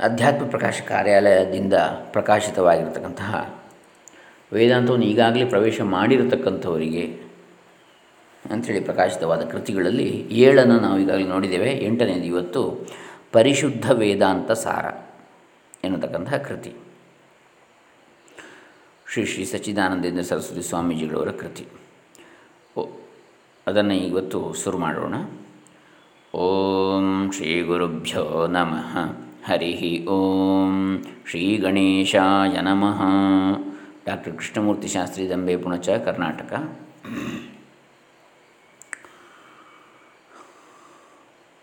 ಅಧ್ಯಾತ್ಮ ಪ್ರಕಾಶ ಕಾರ್ಯಾಲಯದಿಂದ ಪ್ರಕಾಶಿತವಾಗಿರತಕ್ಕಂತಹ ವೇದಾಂತವನ್ನು ಈಗಾಗಲೇ ಪ್ರವೇಶ ಮಾಡಿರತಕ್ಕಂಥವರಿಗೆ ಅಂಥೇಳಿ ಪ್ರಕಾಶಿತವಾದ ಕೃತಿಗಳಲ್ಲಿ ಏಳನ್ನು ನಾವು ಈಗಾಗಲೇ ನೋಡಿದ್ದೇವೆ. ಎಂಟನೇದು ಇವತ್ತು ಪರಿಶುದ್ಧ ವೇದಾಂತ ಸಾರ ಎನ್ನತಕ್ಕಂತಹ ಕೃತಿ. ಶ್ರೀ ಶ್ರೀ ಸಚ್ಚಿದಾನಂದೇಂದ್ರ ಸರಸ್ವತಿ ಸ್ವಾಮೀಜಿಗಳವರ ಕೃತಿ. ಓ, ಅದನ್ನು ಇವತ್ತು ಶುರು ಮಾಡೋಣ. ಓಂ ಶ್ರೀ ಗುರುಭ್ಯೋ ನಮಃ. ಹರಿ ಓಂ ಶ್ರೀ ಗಣೇಶಾಯ ನಮಃ. ಡಾಕ್ಟರ್ ಕೃಷ್ಣಮೂರ್ತಿ ಶಾಸ್ತ್ರಿ ದಂಬೆ ಪುಣಚ, ಕರ್ನಾಟಕ.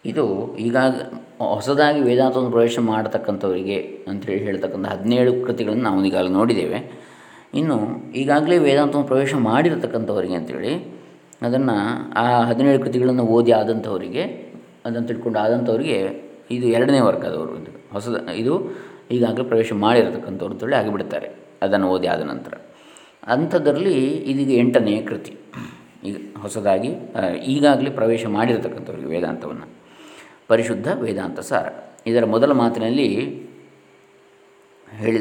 ಇದು ಈಗಾಗ ಹೊಸದಾಗಿ ವೇದಾಂತವನ್ನು ಪ್ರವೇಶ ಮಾಡತಕ್ಕಂಥವರಿಗೆ ಅಂತೇಳಿ ಹೇಳ್ತಕ್ಕಂಥ ಹದಿನೇಳು ಕೃತಿಗಳನ್ನು ನಾವು ಈಗಾಗಲೇ ನೋಡಿದ್ದೇವೆ. ಇನ್ನು ಈಗಾಗಲೇ ವೇದಾಂತವನ್ನು ಪ್ರವೇಶ ಮಾಡಿರತಕ್ಕಂಥವರಿಗೆ ಅಂಥೇಳಿ ಅದನ್ನು ಆ ಹದಿನೇಳು ಕೃತಿಗಳನ್ನು ಓದಿ ಆದಂಥವರಿಗೆ, ಅದನ್ನು ತಿಳ್ಕೊಂಡು ಆದಂಥವರಿಗೆ ಇದು ಎರಡನೇ ವರ್ಗದವರು. ಇದು ಹೊಸದ, ಇದು ಈಗಾಗಲೇ ಪ್ರವೇಶ ಮಾಡಿರತಕ್ಕಂಥವ್ರು ಅಂತೇಳಿ ಆಗಿಬಿಡ್ತಾರೆ. ಅದನ್ನು ಓದಿ ಆದ ನಂತರ. ಅಂಥದ್ರಲ್ಲಿ ಇದೀಗ ಎಂಟನೇ ಕೃತಿ. ಈಗ ಹೊಸದಾಗಿ ಈಗಾಗಲೇ ಪ್ರವೇಶ ಮಾಡಿರತಕ್ಕಂಥವ್ರಿಗೆ ವೇದಾಂತವನ್ನು. ಪರಿಶುದ್ಧ ವೇದಾಂತ ಸಾರ. ಇದರ ಮೊದಲ ಮಾತಿನಲ್ಲಿ ಹೇಳಿ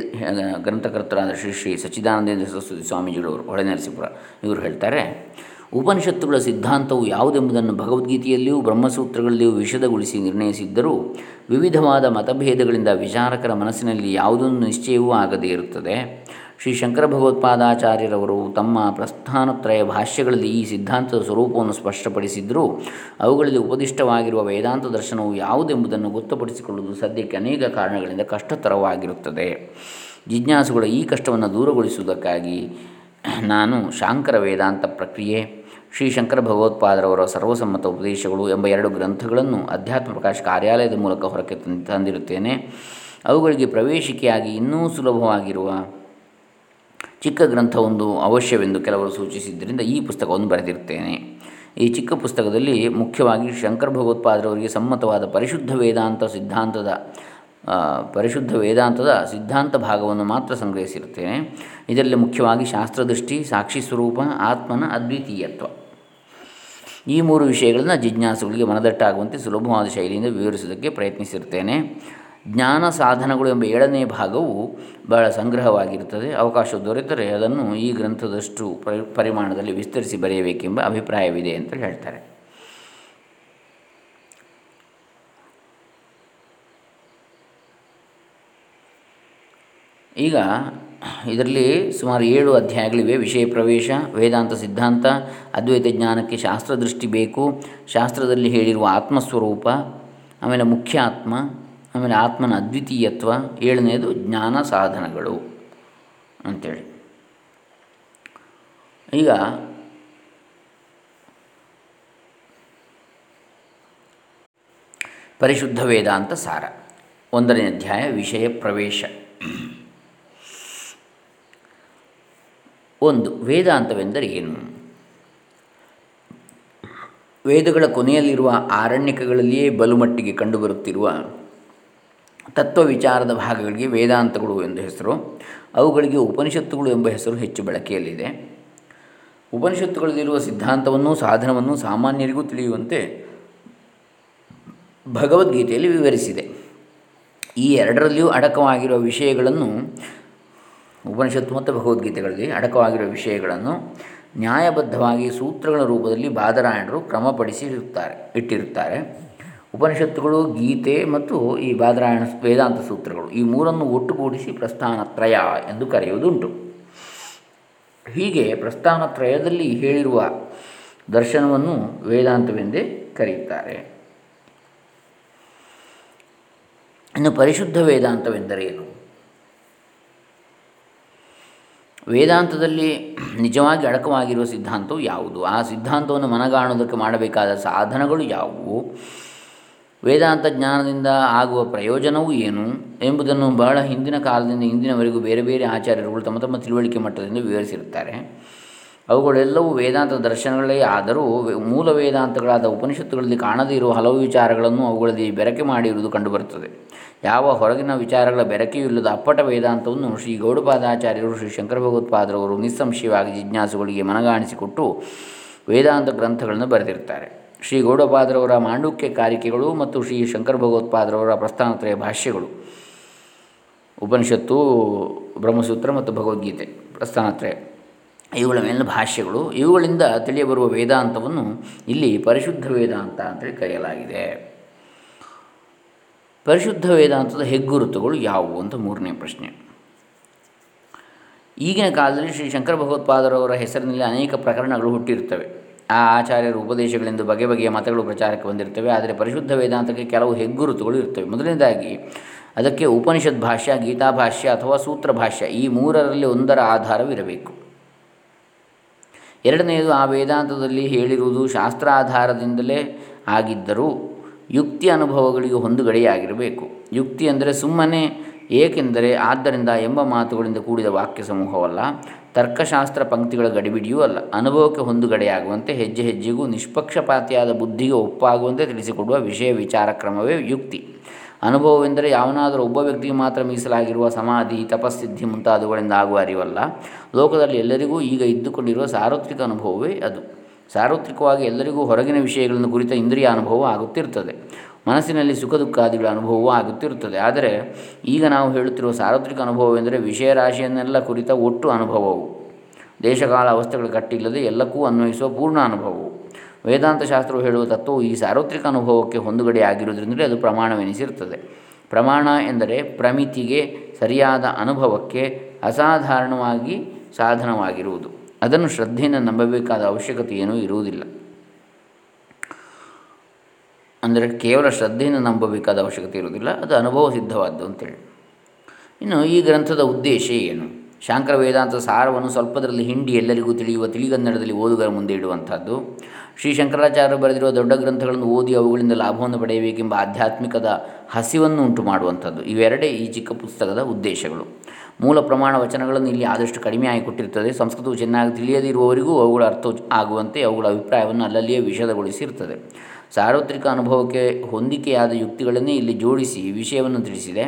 ಗ್ರಂಥಕರ್ತರಾದ ಶ್ರೀ ಶ್ರೀ ಸಚ್ಚಿದಾನಂದೇಂದ್ರ ಸರಸ್ವತಿ ಸ್ವಾಮೀಜಿಗಳವರು, ಹೊಳೆನರಸೀಪುರ ಇವರು ಹೇಳ್ತಾರೆ ಉಪನಿಷತ್ತುಗಳ ಸಿದ್ಧಾಂತವು ಯಾವುದೆಂಬುದನ್ನು ಭಗವದ್ಗೀತೆಯಲ್ಲಿಯೂ ಬ್ರಹ್ಮಸೂತ್ರಗಳಲ್ಲಿಯೂ ವಿಷದಗೊಳಿಸಿ ನಿರ್ಣಯಿಸಿದ್ದರೂ ವಿವಿಧವಾದ ಮತಭೇದಗಳಿಂದ ವಿಚಾರಕರ ಮನಸ್ಸಿನಲ್ಲಿ ಯಾವುದೊಂದು ನಿಶ್ಚಯವೂ ಆಗದೇ ಇರುತ್ತದೆ. ಶ್ರೀ ಶಂಕರ ಭಗವತ್ಪಾದಾಚಾರ್ಯರವರು ತಮ್ಮ ಪ್ರಸ್ಥಾನತ್ರಯ ಭಾಷ್ಯಗಳಲ್ಲಿ ಈ ಸಿದ್ಧಾಂತದ ಸ್ವರೂಪವನ್ನು ಸ್ಪಷ್ಟಪಡಿಸಿದ್ದರೂ ಅವುಗಳಲ್ಲಿ ಉಪದಿಷ್ಟವಾಗಿರುವ ವೇದಾಂತ ದರ್ಶನವು ಯಾವುದೆಂಬುದನ್ನು ಗೊತ್ತುಪಡಿಸಿಕೊಳ್ಳುವುದು ಸದ್ಯಕ್ಕೆ ಅನೇಕ ಕಾರಣಗಳಿಂದ ಕಷ್ಟತರವಾಗಿರುತ್ತದೆ. ಜಿಜ್ಞಾಸುಗಳ ಈ ಕಷ್ಟವನ್ನು ದೂರಗೊಳಿಸುವುದಕ್ಕಾಗಿ ನಾನು ಶಾಂಕರ ವೇದಾಂತ ಪ್ರಕ್ರಿಯೆ ಶ್ರೀ ಶಂಕರ ಭಗವತ್ಪಾದರವರ ಸರ್ವಸಮ್ಮತ ಉಪದೇಶಗಳು ಎಂಬ ಎರಡು ಗ್ರಂಥಗಳನ್ನು ಅಧ್ಯಾತ್ಮ ಪ್ರಕಾಶ ಕಾರ್ಯಾಲಯದ ಮೂಲಕ ಹೊರಕ್ಕೆ ತಂದಿರುತ್ತೇನೆ. ಅವುಗಳಿಗೆ ಪ್ರವೇಶಿಕೆಯಾಗಿ ಇನ್ನೂ ಸುಲಭವಾಗಿರುವ ಚಿಕ್ಕ ಗ್ರಂಥವೊಂದು ಅವಶ್ಯವೆಂದು ಕೆಲವರು ಸೂಚಿಸಿದ್ದರಿಂದ ಈ ಪುಸ್ತಕವನ್ನು ಬರೆದಿರುತ್ತೇನೆ. ಈ ಚಿಕ್ಕ ಪುಸ್ತಕದಲ್ಲಿ ಮುಖ್ಯವಾಗಿ ಶಂಕರ ಭಗವತ್ಪಾದರವರಿಗೆ ಸಮ್ಮತವಾದ ಪರಿಶುದ್ಧ ವೇದಾಂತ ಸಿದ್ಧಾಂತದ ಪರಿಶುದ್ಧ ವೇದಾಂತದ ಸಿದ್ಧಾಂತ ಭಾಗವನ್ನು ಮಾತ್ರ ಸಂಗ್ರಹಿಸಿರುತ್ತೇನೆ. ಇದರಲ್ಲಿ ಮುಖ್ಯವಾಗಿ ಶಾಸ್ತ್ರದೃಷ್ಟಿ, ಸಾಕ್ಷಿ ಸ್ವರೂಪ, ಆತ್ಮನ ಅದ್ವಿತೀಯತ್ವ. ಈ ಮೂರು ವಿಷಯಗಳನ್ನು ಜಿಜ್ಞಾಸುಗಳಿಗೆ ಮನದಟ್ಟಾಗುವಂತೆ ಸುಲಭವಾದ ಶೈಲಿಯಿಂದ ವಿವರಿಸುವುದಕ್ಕೆ ಪ್ರಯತ್ನಿಸಿರುತ್ತೇನೆ. ಜ್ಞಾನ ಸಾಧನಗಳು ಎಂಬ ಏಳನೇ ಭಾಗವು ಬಹಳ ಸಂಗ್ರಹವಾಗಿರುತ್ತದೆ. ಅವಕಾಶ ದೊರೆತರೆ ಅದನ್ನು ಈ ಗ್ರಂಥದಷ್ಟು ಪರಿಮಾಣದಲ್ಲಿ ವಿಸ್ತರಿಸಿ ಬರೆಯಬೇಕೆಂಬ ಅಭಿಪ್ರಾಯವಿದೆ ಅಂತ ಹೇಳ್ತಾರೆ. ಈಗ ಇದರಲ್ಲಿ ಸುಮಾರು ಏಳು ಅಧ್ಯಾಯಗಳಿವೆ. ವಿಷಯ, ಪ್ರವೇಶ, ವೇದಾಂತ, ಸಿದ್ಧಾಂತ, ಅದ್ವೈತ ಜ್ಞಾನಕ್ಕೆ ಶಾಸ್ತ್ರದೃಷ್ಟಿ ಬೇಕು. ಶಾಸ್ತ್ರದಲ್ಲಿ ಹೇಳಿರುವ ಆತ್ಮಸ್ವರೂಪ, ಆಮೇಲೆ ಮುಖ್ಯ ಆತ್ಮ, ಆಮೇಲೆ ಆತ್ಮನ ಅದ್ವಿತೀಯತ್ವ ಏಳನೆಯದು ಜ್ಞಾನ ಸಾಧನಗಳು ಅಂಥೇಳಿ ಈಗ ಪರಿಶುದ್ಧ ವೇದಾಂತ ಸಾರ. ಒಂದನೇ ಅಧ್ಯಾಯ, ವಿಷಯ, ಪ್ರವೇಶ. ಒಂದು ವೇದಾಂತವೆಂದರೆ ಏನು? ವೇದಗಳ ಕೊನೆಯಲ್ಲಿರುವ ಆರಣ್ಯಕಗಳಲ್ಲಿಯೇ ಬಲುಮಟ್ಟಿಗೆ ಕಂಡುಬರುತ್ತಿರುವ ತತ್ವ ವಿಚಾರದ ಭಾಗಗಳಿಗೆ ವೇದಾಂತಗಳು ಎಂದು ಹೆಸರು, ಅವುಗಳಿಗೆ ಉಪನಿಷತ್ತುಗಳು ಎಂಬ ಹೆಸರು ಹೆಚ್ಚು ಬಳಕೆಯಲ್ಲಿದೆ. ಉಪನಿಷತ್ತುಗಳಲ್ಲಿರುವ ಸಿದ್ಧಾಂತವನ್ನು ಸಾಧನವನ್ನು ಸಾಮಾನ್ಯರಿಗೂ ತಿಳಿಯುವಂತೆ ಭಗವದ್ಗೀತೆಯಲ್ಲಿ ವಿವರಿಸಿದೆ. ಈ ಎರಡರಲ್ಲಿಯೂ ಅಡಕವಾಗಿರುವ ವಿಷಯಗಳನ್ನು ಉಪನಿಷತ್ತು ಮತ್ತು ಭಗವದ್ಗೀತೆಗಳಲ್ಲಿ ಅಡಕವಾಗಿರುವ ವಿಷಯಗಳನ್ನು ನ್ಯಾಯಬದ್ಧವಾಗಿ ಸೂತ್ರಗಳ ರೂಪದಲ್ಲಿ ಬಾದರಾಯಣರು ಕ್ರಮಪಡಿಸಿರುತ್ತಾರೆ ಇಟ್ಟಿರುತ್ತಾರೆ. ಉಪನಿಷತ್ತುಗಳು ಗೀತೆ ಮತ್ತು ಈ ಬಾದರಾಯಣ ವೇದಾಂತ ಸೂತ್ರಗಳು ಈ ಮೂರನ್ನು ಒಟ್ಟುಗೂಡಿಸಿ ಪ್ರಸ್ಥಾನತ್ರಯ ಎಂದು ಕರೆಯುವುದುಂಟು. ಹೀಗೆ ಪ್ರಸ್ಥಾನತ್ರಯದಲ್ಲಿ ಹೇಳಿರುವ ದರ್ಶನವನ್ನು ವೇದಾಂತವೆಂದೇ ಕರೆಯುತ್ತಾರೆ. ಇನ್ನು ಪರಿಶುದ್ಧ ವೇದಾಂತವೆಂದರೇನು ವೇದಾಂತದಲ್ಲಿ ನಿಜವಾಗಿ ಅಡಕವಾಗಿರುವ ಸಿದ್ಧಾಂತವು ಯಾವುದು? ಆ ಸಿದ್ಧಾಂತವನ್ನು ಮನಗಾಣುವುದಕ್ಕೆ ಮಾಡಬೇಕಾದ ಸಾಧನಗಳು ಯಾವುವು? ವೇದಾಂತ ಜ್ಞಾನದಿಂದ ಆಗುವ ಪ್ರಯೋಜನವು ಏನು ಎಂಬುದನ್ನು ಬಹಳ ಹಿಂದಿನ ಕಾಲದಿಂದ ಇಂದಿನವರೆಗೂ ಬೇರೆ ಬೇರೆ ಆಚಾರ್ಯರುಗಳು ತಮ್ಮ ತಮ್ಮ ತಿಳುವಳಿಕೆ ಮಟ್ಟದಿಂದ ವಿವರಿಸಿರುತ್ತಾರೆ. ಅವುಗಳೆಲ್ಲವೂ ವೇದಾಂತ ದರ್ಶನಗಳೇ ಆದರೂ ಮೂಲ ವೇದಾಂತಗಳಾದ ಉಪನಿಷತ್ತುಗಳಲ್ಲಿ ಕಾಣದೇ ಇರುವ ಹಲವು ವಿಚಾರಗಳನ್ನು ಅವುಗಳಲ್ಲಿ ಬೆರಕೆ ಮಾಡಿರುವುದು ಕಂಡುಬರುತ್ತದೆ. ಯಾವ ಹೊರಗಿನ ವಿಚಾರಗಳ ಬೆರಕೆಯೂ ಇಲ್ಲದ ಅಪ್ಪಟ ವೇದಾಂತವನ್ನು ಶ್ರೀ ಗೌಡಪಾದಾಚಾರ್ಯರು, ಶ್ರೀ ಶಂಕರ ಭಗವತ್ಪಾದರವರು ನಿಸ್ಸಂಶಯವಾಗಿ ಜಿಜ್ಞಾಸುಗಳಿಗೆ ಮನಗಾಣಿಸಿಕೊಟ್ಟು ವೇದಾಂತ ಗ್ರಂಥಗಳನ್ನು ಬರೆದಿರ್ತಾರೆ ಶ್ರೀ ಗೌಡಪಾದರವರ ಮಾಂಡುಕ್ಯ ಕಾರಿಕೆಗಳು ಮತ್ತು ಶ್ರೀ ಶಂಕರ ಭಗವತ್ಪಾದರವರ ಪ್ರಸ್ಥಾನತ್ರಯ ಭಾಷ್ಯಗಳು. ಉಪನಿಷತ್ತು, ಬ್ರಹ್ಮಸೂತ್ರ ಮತ್ತು ಭಗವದ್ಗೀತೆ ಪ್ರಸ್ಥಾನತ್ರಯ. ಇವುಗಳ ಮೇಲಿನ ಭಾಷ್ಯಗಳು. ಇವುಗಳಿಂದ ತಿಳಿಯಬರುವ ವೇದಾಂತವನ್ನು ಇಲ್ಲಿ ಪರಿಶುದ್ಧ ವೇದಾಂತ ಅಂತೇಳಿ ಕರೆಯಲಾಗಿದೆ. ಪರಿಶುದ್ಧ ವೇದಾಂತದ ಹೆಗ್ಗುರುತುಗಳು ಯಾವುವು ಅಂತ ಮೂರನೇ ಪ್ರಶ್ನೆ. ಈಗಿನ ಕಾಲದಲ್ಲಿ ಶ್ರೀ ಶಂಕರ ಭಗವತ್ಪಾದರವರ ಹೆಸರಿನಲ್ಲಿ ಅನೇಕ ಪ್ರಕರಣಗಳು ಹುಟ್ಟಿರುತ್ತವೆ. ಆ ಆಚಾರ್ಯರ ಉಪದೇಶಗಳಿಂದ ಬಗೆ ಬಗೆಯ ಮತಗಳು ಪ್ರಚಾರಕ್ಕೆ ಬಂದಿರ್ತವೆ ಆದರೆ ಪರಿಶುದ್ಧ ವೇದಾಂತಕ್ಕೆ ಕೆಲವು ಹೆಗ್ಗುರುತುಗಳು ಇರ್ತವೆ ಮೊದಲನೇದಾಗಿ, ಅದಕ್ಕೆ ಉಪನಿಷತ್ ಭಾಷ್ಯ ಗೀತಾ ಭಾಷ್ಯ ಅಥವಾ ಸೂತ್ರ ಭಾಷ್ಯ ಈ ಮೂರರಲ್ಲಿ ಒಂದರ ಆಧಾರವಿರಬೇಕು. ಎರಡನೆಯದು ಆ ವೇದಾಂತದಲ್ಲಿ ಹೇಳಿರುವುದು ಶಾಸ್ತ್ರಾಧಾರದಿಂದಲೇ ಆಗಿದ್ದರೂ ಯುಕ್ತಿ ಅನುಭವಗಳಿಗೆ ಹೊಂದುಗಡೆಯಾಗಿರಬೇಕು ಯುಕ್ತಿ ಅಂದರೆ ಸುಮ್ಮನೆ ಏಕೆಂದರೆ ಆದ್ದರಿಂದ ಎಂಬ ಮಾತುಗಳಿಂದ ಕೂಡಿದ ವಾಕ್ಯ ಸಮೂಹವಲ್ಲ, ತರ್ಕಶಾಸ್ತ್ರ ಪಂಕ್ತಿಗಳ ಗಡಿಬಿಡಿಯೂ ಅಲ್ಲ. ಅನುಭವಕ್ಕೆ ಹೊಂದುಗಡೆಯಾಗುವಂತೆ ಹೆಜ್ಜೆ ಹೆಜ್ಜೆಗೂ ನಿಷ್ಪಕ್ಷಪಾತಿಯಾದ ಬುದ್ಧಿಗೆ ಒಪ್ಪಾಗುವಂತೆ ತಿಳಿಸಿಕೊಡುವ ವಿಷಯ ವಿಚಾರ ಕ್ರಮವೇ ಯುಕ್ತಿ. ಅನುಭವವೆಂದರೆ ಯಾವನಾದರೂ ಒಬ್ಬ ವ್ಯಕ್ತಿಗೆ ಮಾತ್ರ ಮೀಸಲಾಗಿರುವ ಸಮಾಧಿ, ತಪಸ್ಸಿದ್ಧಿ ಮುಂತಾದವುಗಳಿಂದ ಆಗುವ ಅರಿವಲ್ಲ. ಲೋಕದಲ್ಲಿ ಎಲ್ಲರಿಗೂ ಈಗ ಇದ್ದುಕೊಂಡಿರುವ ಸಾರ್ವತ್ರಿಕ ಅನುಭವವೇ ಅದು. ಸಾರ್ವತ್ರಿಕವಾಗಿ ಎಲ್ಲರಿಗೂ ಹೊರಗಿನ ವಿಷಯಗಳನ್ನು ಕುರಿತ ಇಂದ್ರಿಯ ಅನುಭವ ಆಗುತ್ತಿರುತ್ತದೆ ಮನಸ್ಸಿನಲ್ಲಿ ಸುಖ ದುಃಖಾದಿಗಳ ಅನುಭವವೂ ಆಗುತ್ತಿರುತ್ತದೆ ಆದರೆ ಈಗ ನಾವು ಹೇಳುತ್ತಿರುವ ಸಾರ್ವತ್ರಿಕ ಅನುಭವವೆಂದರೆ ವಿಷಯ ರಾಶಿಯನ್ನೆಲ್ಲ ಕುರಿತ ಒಟ್ಟು ಅನುಭವವು. ದೇಶಕಾಲ ಅವಸ್ಥೆಗಳ ಕಟ್ಟಿಲ್ಲದೆ ಎಲ್ಲಕ್ಕೂ ಅನ್ವಯಿಸುವ ಪೂರ್ಣ ಅನುಭವವು. ವೇದಾಂತ ಶಾಸ್ತ್ರವು ಹೇಳುವ ತತ್ವವು ಈ ಸಾರ್ವತ್ರಿಕ ಅನುಭವಕ್ಕೆ ಹೊಂದುಗಡೆಯಾಗಿರುವುದರಿಂದಲೇ ಅದು ಪ್ರಮಾಣವೆನಿಸಿರುತ್ತದೆ. ಪ್ರಮಾಣ ಎಂದರೆ ಪ್ರಮಿತಿಗೆ ಸರಿಯಾದ ಅನುಭವಕ್ಕೆ ಅಸಾಧಾರಣವಾಗಿ ಸಾಧನವಾಗಿರುವುದು. ಅದನ್ನು ಶ್ರದ್ಧೆಯಿಂದ ನಂಬಬೇಕಾದ ಅವಶ್ಯಕತೆ ಏನೂ ಇರುವುದಿಲ್ಲ. ಅಂದರೆ ಕೇವಲ ಶ್ರದ್ಧೆಯಿಂದ ನಂಬಬೇಕಾದ ಅವಶ್ಯಕತೆ ಇರುವುದಿಲ್ಲ, ಅದು ಅನುಭವ ಸಿದ್ಧವಾದ್ದು ಅಂತೇಳಿ. ಇನ್ನು ಈ ಗ್ರಂಥದ ಉದ್ದೇಶ ಏನು? ಶಾಂಕರ ವೇದಾಂತ ಸಾರವನ್ನು ಸ್ವಲ್ಪದರಲ್ಲಿ ಹಿಂಡಿ ಎಲ್ಲರಿಗೂ ತಿಳಿಯುವ ತಿಳಿಗನ್ನಡದಲ್ಲಿ ಓದುಗರ ಮುಂದೆ ಇಡುವಂಥದ್ದು. ಶ್ರೀ ಶಂಕರಾಚಾರ್ಯರು ಬರೆದಿರುವ ದೊಡ್ಡ ಗ್ರಂಥಗಳನ್ನು ಓದಿ ಅವುಗಳಿಂದ ಲಾಭವನ್ನು ಪಡೆಯಬೇಕೆಂಬ ಆಧ್ಯಾತ್ಮಿಕದ ಹಸಿವನ್ನು ಉಂಟು ಮಾಡುವಂಥದ್ದು. ಇವೆರಡೇ ಈ ಚಿಕ್ಕ ಪುಸ್ತಕದ ಉದ್ದೇಶಗಳು. ಮೂಲ ಪ್ರಮಾಣ ವಚನಗಳನ್ನು ಇಲ್ಲಿ ಆದಷ್ಟು ಕಡಿಮೆಯಾಗಿ ಕೊಟ್ಟಿರ್ತದೆ ಸಂಸ್ಕೃತವು ಚೆನ್ನಾಗಿ ತಿಳಿಯದಿರುವವರಿಗೂ ಅವುಗಳ ಅರ್ಥ ಆಗುವಂತೆ ಅವುಗಳ ಅಭಿಪ್ರಾಯವನ್ನು ಅಲ್ಲಲ್ಲಿಯೇ ವಿಷದಗೊಳಿಸಿರ್ತದೆ ಸಾರ್ವತ್ರಿಕ ಅನುಭವಕ್ಕೆ ಹೊಂದಿಕೆಯಾದ ಯುಕ್ತಿಗಳನ್ನೇ ಇಲ್ಲಿ ಜೋಡಿಸಿ ವಿಷಯವನ್ನು ತಿಳಿಸಿದೆ.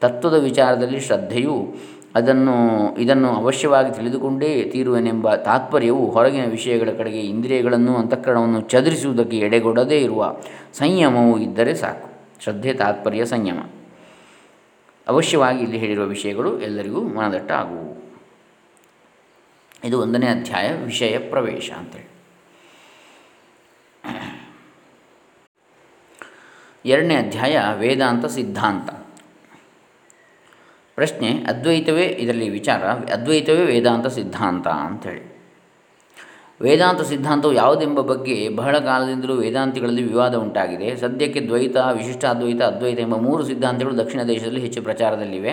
ತತ್ವದ ವಿಚಾರದಲ್ಲಿ ಶ್ರದ್ಧೆಯು ಅದನ್ನು, ಇದನ್ನು ಅವಶ್ಯವಾಗಿ ತಿಳಿದುಕೊಂಡೇ ತೀರುವೆನೆಂಬ ತಾತ್ಪರ್ಯವು ಹೊರಗಿನ ವಿಷಯಗಳ ಕಡೆಗೆ ಇಂದ್ರಿಯಗಳನ್ನು, ಅಂತಃಕರಣವನ್ನು ಚದುರಿಸುವುದಕ್ಕೆ ಎಡೆಗೊಡದೇ ಇರುವ ಸಂಯಮವು ಇದ್ದರೆ ಸಾಕು. ಶ್ರದ್ಧೆ, ತಾತ್ಪರ್ಯ, ಸಂಯಮ. ಅವಶ್ಯವಾಗಿ ಇಲ್ಲಿ ಹೇಳಿರುವ ವಿಷಯಗಳು ಎಲ್ಲರಿಗೂ ಮನದಟ್ಟ ಆಗುವು. ಇದು ಒಂದನೇ ಅಧ್ಯಾಯ, ವಿಷಯ ಪ್ರವೇಶ ಅಂತೇಳಿ. ಎರಡನೇ ಅಧ್ಯಾಯ, ವೇದಾಂತ ಸಿದ್ಧಾಂತ. ಪ್ರಶ್ನೆ, ಅದ್ವೈತವೇ ಇದರಲ್ಲಿ ವಿಚಾರ, ಅದ್ವೈತವೇ ವೇದಾಂತ ಸಿದ್ಧಾಂತ ಅಂಥೇಳಿ. ವೇದಾಂತ ಸಿದ್ಧಾಂತವು ಯಾವುದೆಂಬ ಬಗ್ಗೆ ಬಹಳ ಕಾಲದಿಂದಲೂ ವೇದಾಂತಿಗಳಲ್ಲಿ ವಿವಾದ ಉಂಟಾಗಿದೆ. ಸದ್ಯಕ್ಕೆ ದ್ವೈತ ವಿಶಿಷ್ಟಾದ್ವೈತ ಅದ್ವೈತ ಎಂಬ ಮೂರು ಸಿದ್ಧಾಂತಗಳು ದಕ್ಷಿಣ ದೇಶದಲ್ಲಿ ಹೆಚ್ಚು ಪ್ರಚಾರದಲ್ಲಿವೆ.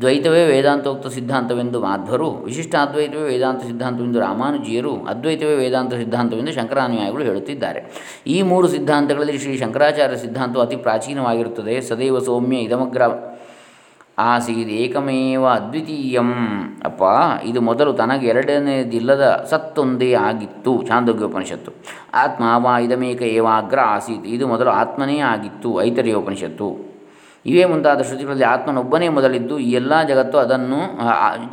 ದ್ವೈತವೇ ವೇದಾಂತೋಕ್ತ ಸಿದ್ಧಾಂತವೆಂದು ಮಾಧ್ವರು, ವಿಶಿಷ್ಟ ಅದ್ವೈತವೇ ವೇದಾಂತ ಸಿದ್ಧಾಂತವೆಂದು ರಾಮಾನುಜಿಯರು, ಅದ್ವೈತವೇ ವೇದಾಂತ ಸಿದ್ಧಾಂತವೆಂದು ಶಂಕರಾನುಯಾಯಿಗಳು ಹೇಳುತ್ತಿದ್ದಾರೆ. ಈ ಮೂರು ಸಿದ್ಧಾಂತಗಳಲ್ಲಿ ಶ್ರೀ ಶಂಕರಾಚಾರ್ಯ ಸಿದ್ಧಾಂತವು ಅತಿ ಪ್ರಾಚೀನವಾಗಿರುತ್ತದೆ. ಸದೈವ ಸೌಮ್ಯ, ಇದಮಗ್ರ ಆಸೀದ್ ಏಕಮೇವ ಅದ್ವಿತೀಯಂ. ಅಪ್ಪ, ಇದು ಮೊದಲು ತನಗೆ ಎರಡನೇದಿಲ್ಲದ ಸತ್ತೊಂದೇ ಆಗಿತ್ತು. ಚಾಂದೋಗ್ಯೋಪನಿಷತ್ತು ಆತ್ಮ ವಾ ಇದಮೇಕ ಏವಾಗ್ರ ಆಸೀತ್ ಇದು ಮೊದಲು ಆತ್ಮನೇ ಆಗಿತ್ತು. ಐತರ್ಯೋಪನಿಷತ್ತು. ಇವೇ ಮುಂತಾದ ಶ್ರುತಿಗಳಲ್ಲಿ ಆತ್ಮನೊಬ್ಬನೇ ಮೊದಲಿದ್ದು. ಈ ಎಲ್ಲ ಜಗತ್ತು ಅದನ್ನು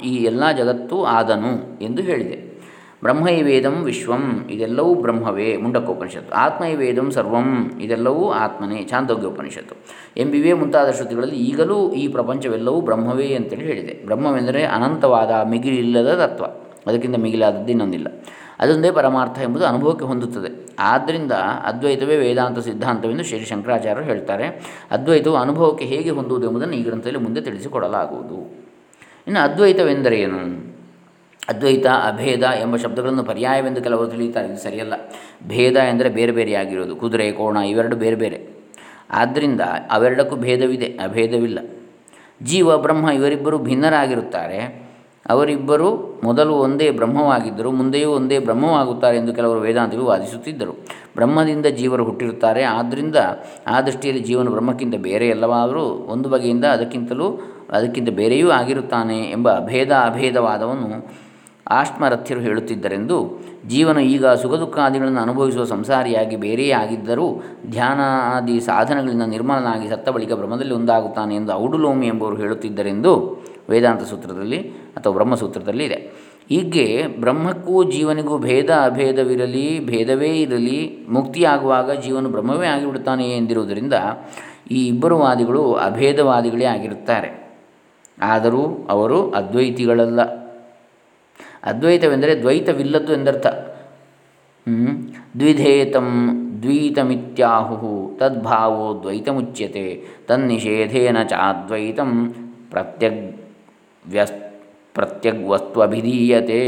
ಈ ಎಲ್ಲ ಜಗತ್ತು ಆದನು ಎಂದು ಹೇಳಿದೆ. ಬ್ರಹ್ಮೈವೇದಂ ವಿಶ್ವಂ, ಇದೆಲ್ಲವೂ ಬ್ರಹ್ಮವೇ, ಮುಂಡಕೋಪನಿಷತ್ತು. ಆತ್ಮೈವೇದಂ ಸರ್ವಂ, ಇದೆಲ್ಲವೂ ಆತ್ಮನೇ, ಚಾಂದೋಗ್ಯೋಪನಿಷತ್ತು. ಎಂಬಿವೇ ಮುಂತಾದ ಶ್ರುತಿಗಳಲ್ಲಿ ಈಗಲೂ ಈ ಪ್ರಪಂಚವೆಲ್ಲವೂ ಬ್ರಹ್ಮವೇ ಅಂತೇಳಿ ಹೇಳಿದೆ. ಬ್ರಹ್ಮವೆಂದರೆ ಅನಂತವಾದ ಮಿಗಿಲಿಲ್ಲದ ತತ್ವ. ಅದಕ್ಕಿಂತ ಮಿಗಿಲಾದದ್ದು ಇನ್ನೊಂದಿಲ್ಲ. ಅದೊಂದೇ ಪರಮಾರ್ಥ ಎಂಬುದು ಅನುಭವಕ್ಕೆ ಹೊಂದುತ್ತದೆ. ಆದ್ದರಿಂದ ಅದ್ವೈತವೇ ವೇದಾಂತ ಸಿದ್ಧಾಂತವೆಂದು ಶ್ರೀ ಶಂಕರಾಚಾರ್ಯರು ಹೇಳ್ತಾರೆ. ಅದ್ವೈತವು ಅನುಭವಕ್ಕೆ ಹೇಗೆ ಹೊಂದುವುದು ಎಂಬುದನ್ನು ಈ ಗ್ರಂಥದಲ್ಲಿ ಮುಂದೆ ತಿಳಿಸಿಕೊಡಲಾಗುವುದು. ಇನ್ನು ಅದ್ವೈತವೆಂದರೇನು ಅದ್ವೈತ, ಅಭೇದ ಎಂಬ ಶಬ್ದಗಳನ್ನು ಪರ್ಯಾಯವೆಂದು ಕೆಲವರು ತಿಳಿಯುತ್ತಾರೆ. ಇದು ಸರಿಯಲ್ಲ. ಭೇದ ಎಂದರೆ ಬೇರೆ ಬೇರೆಯಾಗಿರೋದು ಕುದುರೆ, ಕೋಣ ಇವೆರಡು ಬೇರೆ ಬೇರೆ. ಆದ್ದರಿಂದ ಅವೆರಡಕ್ಕೂ ಭೇದವಿದೆ. ಅಭೇದವಿಲ್ಲ. ಜೀವ, ಬ್ರಹ್ಮ ಇವರಿಬ್ಬರು ಭಿನ್ನರಾಗಿರುತ್ತಾರೆ. ಅವರಿಬ್ಬರು ಮೊದಲು ಒಂದೇ ಬ್ರಹ್ಮವಾಗಿದ್ದರು, ಮುಂದೆಯೂ ಒಂದೇ ಬ್ರಹ್ಮವಾಗುತ್ತಾರೆ ಎಂದು ಕೆಲವರು ವೇದಾಂತಿಗಳು ವಾದಿಸುತ್ತಿದ್ದರು. ಬ್ರಹ್ಮದಿಂದ ಜೀವರು ಹುಟ್ಟಿರುತ್ತಾರೆ. ಆದ್ದರಿಂದ ಆ ದೃಷ್ಟಿಯಲ್ಲಿ ಜೀವನ ಬ್ರಹ್ಮಕ್ಕಿಂತ ಬೇರೆ ಎಲ್ಲವಾದರೂ ಒಂದು ಬಗೆಯಿಂದ ಅದಕ್ಕಿಂತಲೂ, ಅದಕ್ಕಿಂತ ಬೇರೆಯೂ ಆಗಿರುತ್ತಾನೆ ಎಂಬ ಭೇದ ಅಭೇದವಾದವನ್ನು ಆಶ್ಮರಥ್ಯರು ಹೇಳುತ್ತಿದ್ದರೆಂದು ಜೀವನ ಈಗ ಸುಖ ದುಃಖಾದಿಗಳನ್ನು ಅನುಭವಿಸುವ ಸಂಸಾರಿಯಾಗಿ ಬೇರೆಯೇ ಆಗಿದ್ದರೂ ಧ್ಯಾನಾದಿ ಸಾಧನಗಳಿಂದ ನಿರ್ಮಲನಾಗಿ ಸತ್ತ ಬಳಿಕ ಬ್ರಹ್ಮದಲ್ಲಿ ಒಂದಾಗುತ್ತಾನೆ ಎಂದು ಔಡುಲೋಮಿ ಎಂಬುವರು ಹೇಳುತ್ತಿದ್ದರೆಂದು ವೇದಾಂತ ಸೂತ್ರದಲ್ಲಿ ಅಥವಾ ಬ್ರಹ್ಮಸೂತ್ರದಲ್ಲಿ ಇದೆ. ಹೀಗೆ ಬ್ರಹ್ಮಕ್ಕೂ ಜೀವನಿಗೂ ಭೇದ ಅಭೇದವಿರಲಿ, ಭೇದವೇ ಇರಲಿ, ಮುಕ್ತಿಯಾಗುವಾಗ ಜೀವನು ಬ್ರಹ್ಮವೇ ಆಗಿಬಿಡುತ್ತಾನೆ ಎಂದಿರುವುದರಿಂದ ಈ ಇಬ್ಬರು ವಾದಿಗಳು ಅಭೇದವಾದಿಗಳೇ ಆಗಿರುತ್ತಾರೆ. ಆದರೂ ಅವರು ಅದ್ವೈತಿಗಳಲ್ಲ. ಅದ್ವೈತವೆಂದರೆ ದ್ವೈತವಿಲ್ಲದ್ದು ಎಂದರ್ಥ. ದ್ವಿಧೇತಂ ದ್ವೈತಮಿತ್ಯಾಹು ತದ್ಭಾವೋ ದ್ವೈತಮುಚ್ಯತೆ ತನ್ನಿಷೇಧೇನ ಚಾದ್ವೈತಂ ಪ್ರತ್ಯಗ್ ವ್ಯಸ್ ಪ್ರತ್ಯಗ್ವಸ್ತ್ವಭಿಧೀಯತೆ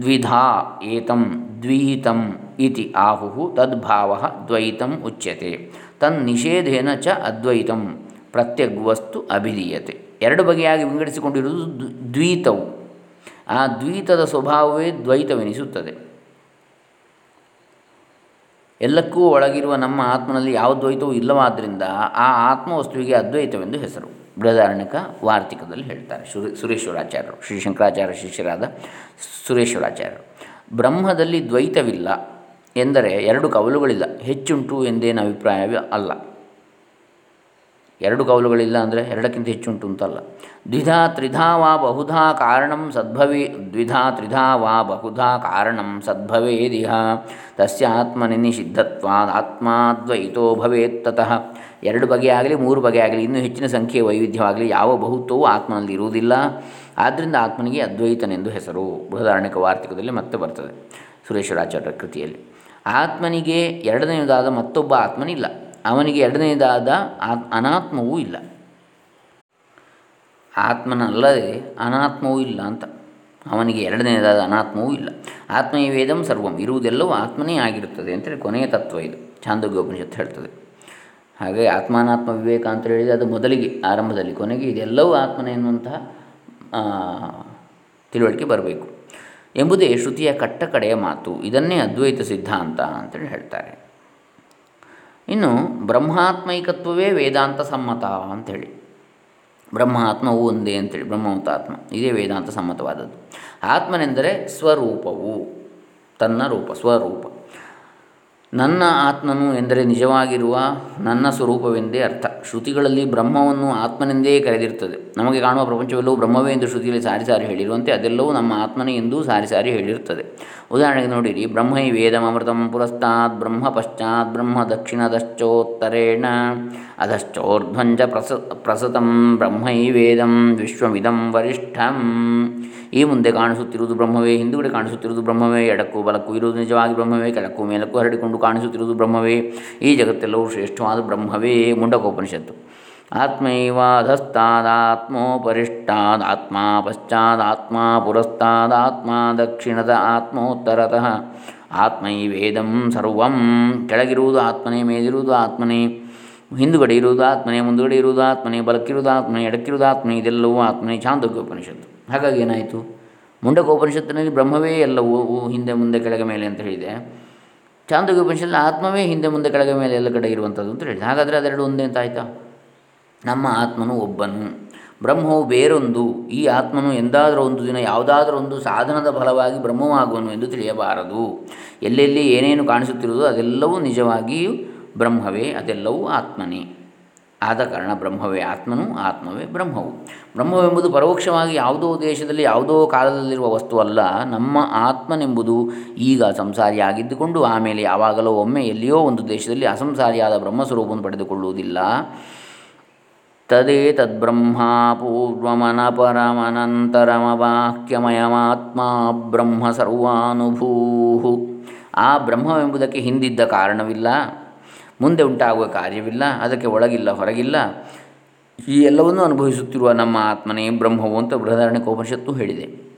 ದ್ವಿಧಾ ಏತಂ ದ್ವೀತಂ ಇತಿ ಆಹು ತದ್ಭಾವ ದ್ವೈತಂ ಉಚ್ಯತೆ ತನ್ನಿಷೇಧೇನ ಚ ಅದ್ವೈತಂ ಪ್ರತ್ಯಗ್ವಸ್ತು ಅಭಿಧೀಯತೆ. ಎರಡು ಬಗೆಯಾಗಿ ವಿಂಗಡಿಸಿಕೊಂಡಿರುವುದು ದ್ವೀತವು. ಆ ದ್ವೈತದ ಸ್ವಭಾವವೇ ದ್ವೈತವೆನಿಸುತ್ತದೆ. ಎಲ್ಲಕ್ಕೂ ಒಳಗಿರುವ ನಮ್ಮ ಆತ್ಮನಲ್ಲಿ ಯಾವ ದ್ವೈತವೂ ಇಲ್ಲವಾದ್ದರಿಂದ ಆ ಆತ್ಮವಸ್ತುವಿಗೆ ಅದ್ವೈತವೆಂದು ಹೆಸರು. ಬೃಹದಾರಣ್ಯಕ ವಾರ್ತಿಕದಲ್ಲಿ ಹೇಳ್ತಾರೆ ಸುರೇ ಸುರೇಶ್ವರಾಚಾರ್ಯರು ಶ್ರೀ ಶಂಕರಾಚಾರ್ಯ ಶಿಷ್ಯರಾದ ಸುರೇಶ್ವರಾಚಾರ್ಯರು. ಬ್ರಹ್ಮದಲ್ಲಿ ದ್ವೈತವಿಲ್ಲ ಎಂದರೆ ಎರಡು ಕವಲುಗಳಿಲ್ಲ. ಹೆಚ್ಚುಂಟು ಎಂದೇನು ಅಭಿಪ್ರಾಯವೇ ಅಲ್ಲ. ಎರಡು ಕೌಲುಗಳಿಲ್ಲ ಅಂದರೆ ಎರಡಕ್ಕಿಂತ ಹೆಚ್ಚುಂಟು ಅಂತಲ್ಲ. ದ್ವಿಧಾ ತ್ರಿಧಾ ವಾ ಬಹುಧಾ ಕಾರಣಂ ಸದ್ಭವಿ, ದ್ವಿಧಾ ತ್ರಿಧಾ ವಾ ಬಹುಧಾ ಕಾರಣಂ ಸದ್ಭವೇದಿಹ. ತಸ್ಯ ಆತ್ಮನಿ ನಿಷಿದ್ಧತ್ವಾದ ಆತ್ಮಾದ್ವೈತೋ ಭವೇತ್ ತತಃ. ಎರಡು ಬಗೆಯಾಗಲಿ ಮೂರು ಬಗೆಯಾಗಲಿ ಇನ್ನೂ ಹೆಚ್ಚಿನ ಸಂಖ್ಯೆಯ ವೈವಿಧ್ಯವಾಗಲಿ ಯಾವ ಬಹುತ್ವವೂ ಆತ್ಮನಲ್ಲಿ ಇರುವುದಿಲ್ಲ. ಆದ್ದರಿಂದ ಆತ್ಮನಿಗೆ ಅದ್ವೈತನೆಂದು ಹೆಸರು. ಬೃಹದಾರಣ್ಯಕ ವಾರ್ತಿಕದಲ್ಲಿ ಮತ್ತೆ ಬರ್ತದೆ ಸುರೇಶ್ವರಾಚಾರ್ಯ ಕೃತಿಯಲ್ಲಿ. ಆತ್ಮನಿಗೆ ಎರಡನೆಯದಾದ ಮತ್ತೊಬ್ಬ ಆತ್ಮನಿಲ್ಲ. ಅವನಿಗೆ ಎರಡನೆಯದಾದ ಅನಾತ್ಮವೂ ಇಲ್ಲ. ಆತ್ಮನಲ್ಲದೆ ಅನಾತ್ಮವೂ ಇಲ್ಲ ಅಂತ. ಅವನಿಗೆ ಎರಡನೆಯದಾದ ಅನಾತ್ಮವೂ ಇಲ್ಲ. ಆತ್ಮೀಯ ವೇದಂ ಸರ್ವಂ. ಇರುವುದೆಲ್ಲವೂ ಆತ್ಮನೇ ಆಗಿರುತ್ತದೆ ಅಂತೇಳಿ ಕೊನೆಯ ತತ್ವ ಇದು. ಚಾಂದೋಗ್ಯೋಪನಿಷತ್ತು ಹೇಳ್ತದೆ. ಹಾಗೆ ಆತ್ಮಾನಾತ್ಮ ವಿವೇಕ ಅಂತ ಹೇಳಿದರೆ ಅದು ಮೊದಲಿಗೆ, ಆರಂಭದಲ್ಲಿ. ಕೊನೆಗೆ ಇದೆಲ್ಲವೂ ಆತ್ಮನೇ ಎನ್ನುವಂತಹ ತಿಳುವಳಿಕೆ ಬರಬೇಕು. ಎಂಬುದೇ ಶ್ರುತಿಯ ಕಟ್ಟ ಕಡೆಯ ಮಾತು. ಇದನ್ನೇ ಅದ್ವೈತ ಸಿದ್ಧಾಂತ ಅಂತೇಳಿ ಹೇಳ್ತಾರೆ. ಇನ್ನು ಬ್ರಹ್ಮಾತ್ಮೈಕತ್ವವೇ ವೇದಾಂತ ಸಮ್ಮತ ಅಂಥೇಳಿ. ಬ್ರಹ್ಮ ಆತ್ಮವು ಒಂದೇ ಅಂತೇಳಿ ಆತ್ಮ ಇದೇ ವೇದಾಂತ ಸಮ್ಮತವಾದದ್ದು. ಆತ್ಮನೆಂದರೆ ಸ್ವರೂಪವು, ತನ್ನ ರೂಪ, ಸ್ವರೂಪ. ನನ್ನ ಆತ್ಮನು ಎಂದರೆ ನಿಜವಾಗಿರುವ ನನ್ನ ಸ್ವರೂಪವೆಂದೇ ಅರ್ಥ. ಶ್ರುತಿಗಳಲ್ಲಿ ಬ್ರಹ್ಮವನ್ನು ಆತ್ಮನೆಂದೇ ಕರೆದಿರ್ತದೆ. ನಮಗೆ ಕಾಣುವ ಪ್ರಪಂಚವೆಲ್ಲವೂ ಬ್ರಹ್ಮವೇ ಎಂದು ಶ್ರುತಿಯಲ್ಲಿ ಸಾರಿ ಸಾರಿ ಹೇಳಿರುವಂತೆ ಅದೆಲ್ಲವೂ ನಮ್ಮ ಆತ್ಮನೇ ಎಂದು ಸಾರಿ ಸಾರಿ ಹೇಳಿರುತ್ತದೆ ಉದಾಹರಣೆಗೆ ನೋಡಿರಿ, ಬ್ರಹ್ಮೈ ವೇದಮೃತಂ ಪುರಸ್ತಾತ್, ಬ್ರಹ್ಮ ಪಶ್ಚಾತ್, ಬ್ರಹ್ಮ ದಕ್ಷಿಣದಶ್ಚೋತ್ತರೇಣ ಅಧಶ್ಚೋರ್ಧ್ವಂಜ ಪ್ರಸ, ಪ್ರಸತಂ, ಬ್ರಹ್ಮೈ ವೇದಂ ವಿಶ್ವಮಿದಂ ವರಿಷ್ಠಂ. ಈ ಮುಂದೆ ಕಾಣಿಸುತ್ತಿರುವುದು ಬ್ರಹ್ಮವೇ, ಹಿಂದುಗಡೆ ಕಾಣಿಸುತ್ತಿರುವುದು ಬ್ರಹ್ಮವೇ, ಎಡಕ್ಕೂ ಬಲಕ್ಕೂ ಇರುವುದು ನಿಜವಾಗಿ ಬ್ರಹ್ಮವೇ, ಕೆಳಕ್ಕೂ ಮೇಲಕ್ಕೂ ಹರಡಿಕೊಂಡು ಕಾಣಿಸುತ್ತಿರುವುದು ಬ್ರಹ್ಮವೇ. ಈ ಜಗತ್ತೆಲ್ಲವೂ ಶ್ರೇಷ್ಠವಾದ ಬ್ರಹ್ಮವೇ ಮುಂಡಕೋಪನಿಷತ್ತು ಆತ್ಮೈವಾಧಸ್ತಾದಾತ್ಮೋಪರಿಷ್ಟಾದಾತ್ಮ ಪಶ್ಚಾದಾತ್ಮ ಪುರಸ್ತಾದಾತ್ಮ ದಕ್ಷಿಣದ ಆತ್ಮೋತ್ತರತಃ. ಆತ್ಮೈವೇದಂ ಸರ್ವಂ, ಕೆಳಗಿರುವುದು ಆತ್ಮನೇ, ಮೇಲಿರುವುದು ಆತ್ಮನೇ, ಹಿಂದುಗಡೆ ಇರುವುದು ಆತ್ಮನೇ, ಮುಂದುಗಡೆ ಇರುವುದು ಆತ್ಮನೇ, ಬಲಕ್ಕಿರುವುದು ಆತ್ಮನೇ, ಎಡಕ್ಕಿರುವುದು ಆತ್ಮನೇ, ಇದೆಲ್ಲವೂ ಆತ್ಮನೇ, ಚಾಂದೋಗ್ಯೋಪನಿಷತ್ತು. ಹಾಗಾಗಿ ಏನಾಯಿತು ಮುಂಡಕೋಪನಿಷತ್ತಿನಲ್ಲಿ ಬ್ರಹ್ಮವೇ ಎಲ್ಲವೂ ಹಿಂದೆ ಮುಂದೆ ಕೆಳಗೆ ಮೇಲೆ ಅಂತ ಹೇಳಿದೆ. ಚಾಂದೋಗ್ಯೋಪನಿಷತ್ತಲ್ಲಿ ಆತ್ಮವೇ ಹಿಂದೆ ಮುಂದೆ ಕೆಳಗೆ ಮೇಲೆ ಎಲ್ಲ ಕಡೆ ಇರುವಂಥದ್ದು ಅಂತ ಹೇಳಿದೆ. ಹಾಗಾದರೆ ಅದೆರಡು ಒಂದೇ ಅಂತ ಆಯಿತಾ? ನಮ್ಮ ಆತ್ಮನು ಒಬ್ಬನು, ಬ್ರಹ್ಮವು ಬೇರೊಂದು, ಈ ಆತ್ಮನು ಎಂದಾದರೂ ಒಂದು ದಿನ ಯಾವುದಾದರೂ ಒಂದು ಸಾಧನದ ಫಲವಾಗಿ ಬ್ರಹ್ಮವಾಗುವನು ಎಂದು ತಿಳಿಯಬಾರದು. ಎಲ್ಲೆಲ್ಲಿ ಏನೇನು ಕಾಣಿಸುತ್ತಿರುವುದು ಅದೆಲ್ಲವೂ ನಿಜವಾಗಿಯೂ ಬ್ರಹ್ಮವೇ, ಅದೆಲ್ಲವೂ ಆತ್ಮನೇ. ಆದ ಕಾರಣ ಬ್ರಹ್ಮವೇ ಆತ್ಮನು, ಆತ್ಮವೇ ಬ್ರಹ್ಮವು. ಬ್ರಹ್ಮವೆಂಬುದು ಪರೋಕ್ಷವಾಗಿ ಯಾವುದೋ ದೇಶದಲ್ಲಿ, ಯಾವುದೋ ಕಾಲದಲ್ಲಿರುವ ವಸ್ತುವಲ್ಲ. ನಮ್ಮ ಆತ್ಮನೆಂಬುದು ಈಗ ಸಂಸಾರಿಯಾಗಿದ್ದುಕೊಂಡು ಆಮೇಲೆ ಯಾವಾಗಲೋ ಒಮ್ಮೆ ಎಲ್ಲಿಯೋ ಒಂದು ದೇಶದಲ್ಲಿ ಅಸಂಸಾರಿಯಾದ ಬ್ರಹ್ಮಸ್ವರೂಪವನ್ನು ಪಡೆದುಕೊಳ್ಳುವುದಿಲ್ಲ. ತದೇ ತದ್ಬ್ರಹ್ಮ ಪೂರ್ವಮನಪರಮನಂತರಮವಾಕ್ಯಮಯಮಾತ್ಮ ಬ್ರಹ್ಮ ಸರ್ವಾನುಭೂ ಆ ಬ್ರಹ್ಮವೆಂಬುದಕ್ಕೆ ಹಿಂದಿದ್ದ ಕಾರಣವಿಲ್ಲ. ಮುಂದೆ ಉಂಟಾಗುವ ಕಾರ್ಯವಿಲ್ಲ, ಅದಕ್ಕೆ ಒಳಗಿಲ್ಲ, ಹೊರಗಿಲ್ಲ. ಈ ಎಲ್ಲವನ್ನೂ ಅನುಭವಿಸುತ್ತಿರುವ ನಮ್ಮ ಆತ್ಮನೇ ಬ್ರಹ್ಮವು ಅಂತ ಬೃಹದಾರಣ್ಯಕೋಪನಿಷತ್ತು ಹೇಳಿದೆ.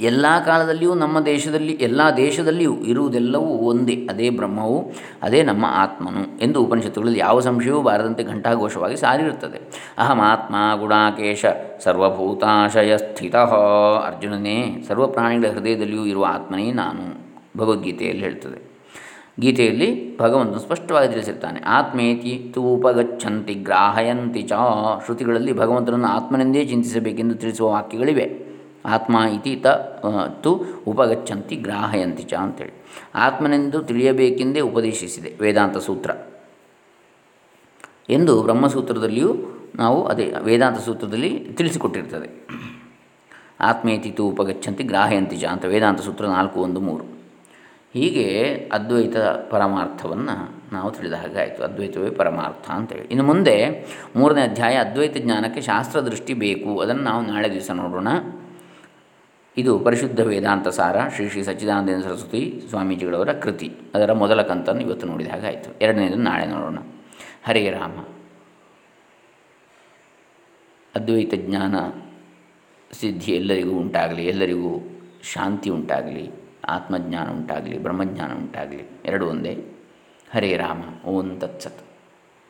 ಎಲ್ಲ ಕಾಲದಲ್ಲಿಯೂ ನಮ್ಮ ದೇಶದಲ್ಲಿ, ಎಲ್ಲ ದೇಶದಲ್ಲಿಯೂ ಇರುವುದೆಲ್ಲವೂ ಒಂದೇ, ಅದೇ ಬ್ರಹ್ಮವು, ಅದೇ ನಮ್ಮ ಆತ್ಮನು ಎಂದು ಉಪನಿಷತ್ತುಗಳಲ್ಲಿ ಯಾವ ಸಂಶಯವೂ ಬಾರದಂತೆ ಘಂಟಾಘೋಷವಾಗಿ ಸಾರಿರುತ್ತದೆ. ಅಹಂ ಆತ್ಮ ಗುಣಾಕೇಶ ಸರ್ವಭೂತಾಶಯ ಸ್ಥಿತ. ಅರ್ಜುನನೇ ಸರ್ವ ಪ್ರಾಣಿಗಳ ಹೃದಯದಲ್ಲಿಯೂ ಇರುವ ಆತ್ಮನೇ ನಾನು. ಭಗವದ್ಗೀತೆಯಲ್ಲಿ ಹೇಳ್ತದೆ. ಗೀತೆಯಲ್ಲಿ ಭಗವಂತನು ಸ್ಪಷ್ಟವಾಗಿ ತಿಳಿಸಿರ್ತಾನೆ, ಆತ್ಮೇತಿ ತೂಪಗಚ್ಚಂತಿ ಗ್ರಾಹಯಂತಿ ಚ ಶ್ರುತಿಗಳಲ್ಲಿ ಭಗವಂತನನ್ನು ಆತ್ಮನೆಂದೇ ಚಿಂತಿಸಬೇಕೆಂದು ತಿಳಿಸುವ ವಾಕ್ಯಗಳಿವೆ. ಆತ್ಮ ಇತಿ ತ ತು ಉಪಗಚ್ಚಂತಿ ಗ್ರಾಹಯಂತಿ ಚ ಅಂತೇಳಿ. ಆತ್ಮನೆಂದು ತಿಳಿಯಬೇಕೆಂದೇ ಉಪದೇಶಿಸಿದೆ ವೇದಾಂತ ಸೂತ್ರ. ಎಂದು ಬ್ರಹ್ಮಸೂತ್ರದಲ್ಲಿಯೂ ನಾವು ಅದೇ ವೇದಾಂತ ಸೂತ್ರದಲ್ಲಿ ತಿಳಿಸಿಕೊಟ್ಟಿರ್ತದೆ. ಆತ್ಮೇತಿ ತು ಉಪಗಚ್ಚಂತಿ ಗ್ರಾಹಯಂತಿ ಚ ಅಂತ ವೇದಾಂತ ಸೂತ್ರ ನಾಲ್ಕು, ಒಂದು, ಮೂರು. ಹೀಗೆ ಅದ್ವೈತ ಪರಮಾರ್ಥವನ್ನು ನಾವು ತಿಳಿದ ಹಾಗೆ ಆಯಿತು. ಅದ್ವೈತವೇ ಪರಮಾರ್ಥ ಅಂತೇಳಿ. ಇನ್ನು ಮುಂದೆ ಮೂರನೇ ಅಧ್ಯಾಯ, ಅದ್ವೈತ ಜ್ಞಾನಕ್ಕೆ ಶಾಸ್ತ್ರದೃಷ್ಟಿ ಬೇಕು. ಅದನ್ನು ನಾವು ನಾಳೆ ದಿವಸ ನೋಡೋಣ. ಇದು ಪರಿಶುದ್ಧ ವೇದಾಂತ ಸಾರ, ಶ್ರೀ ಶ್ರೀ ಸಚ್ಚಿದಾನಂದ ಸರಸ್ವತಿ ಸ್ವಾಮೀಜಿಗಳವರ ಕೃತಿ. ಅದರ ಮೊದಲ ಕಂತನ್ನು ಇವತ್ತು ನೋಡಿದ ಹಾಗೆ ಆಯಿತು. ಎರಡನೇದನ್ನು ನಾಳೆ ನೋಡೋಣ. ಹರೇ ರಾಮ. ಅದ್ವೈತ ಜ್ಞಾನ ಸಿದ್ಧಿ ಎಲ್ಲರಿಗೂ ಉಂಟಾಗಲಿ, ಎಲ್ಲರಿಗೂ ಶಾಂತಿ ಉಂಟಾಗಲಿ. ಆತ್ಮಜ್ಞಾನ ಉಂಟಾಗಲಿ ಬ್ರಹ್ಮಜ್ಞಾನ ಉಂಟಾಗಲಿ. ಎರಡು ಒಂದೇ. ಹರೇ ರಾಮ ಓಂ ತತ್ಸತ್.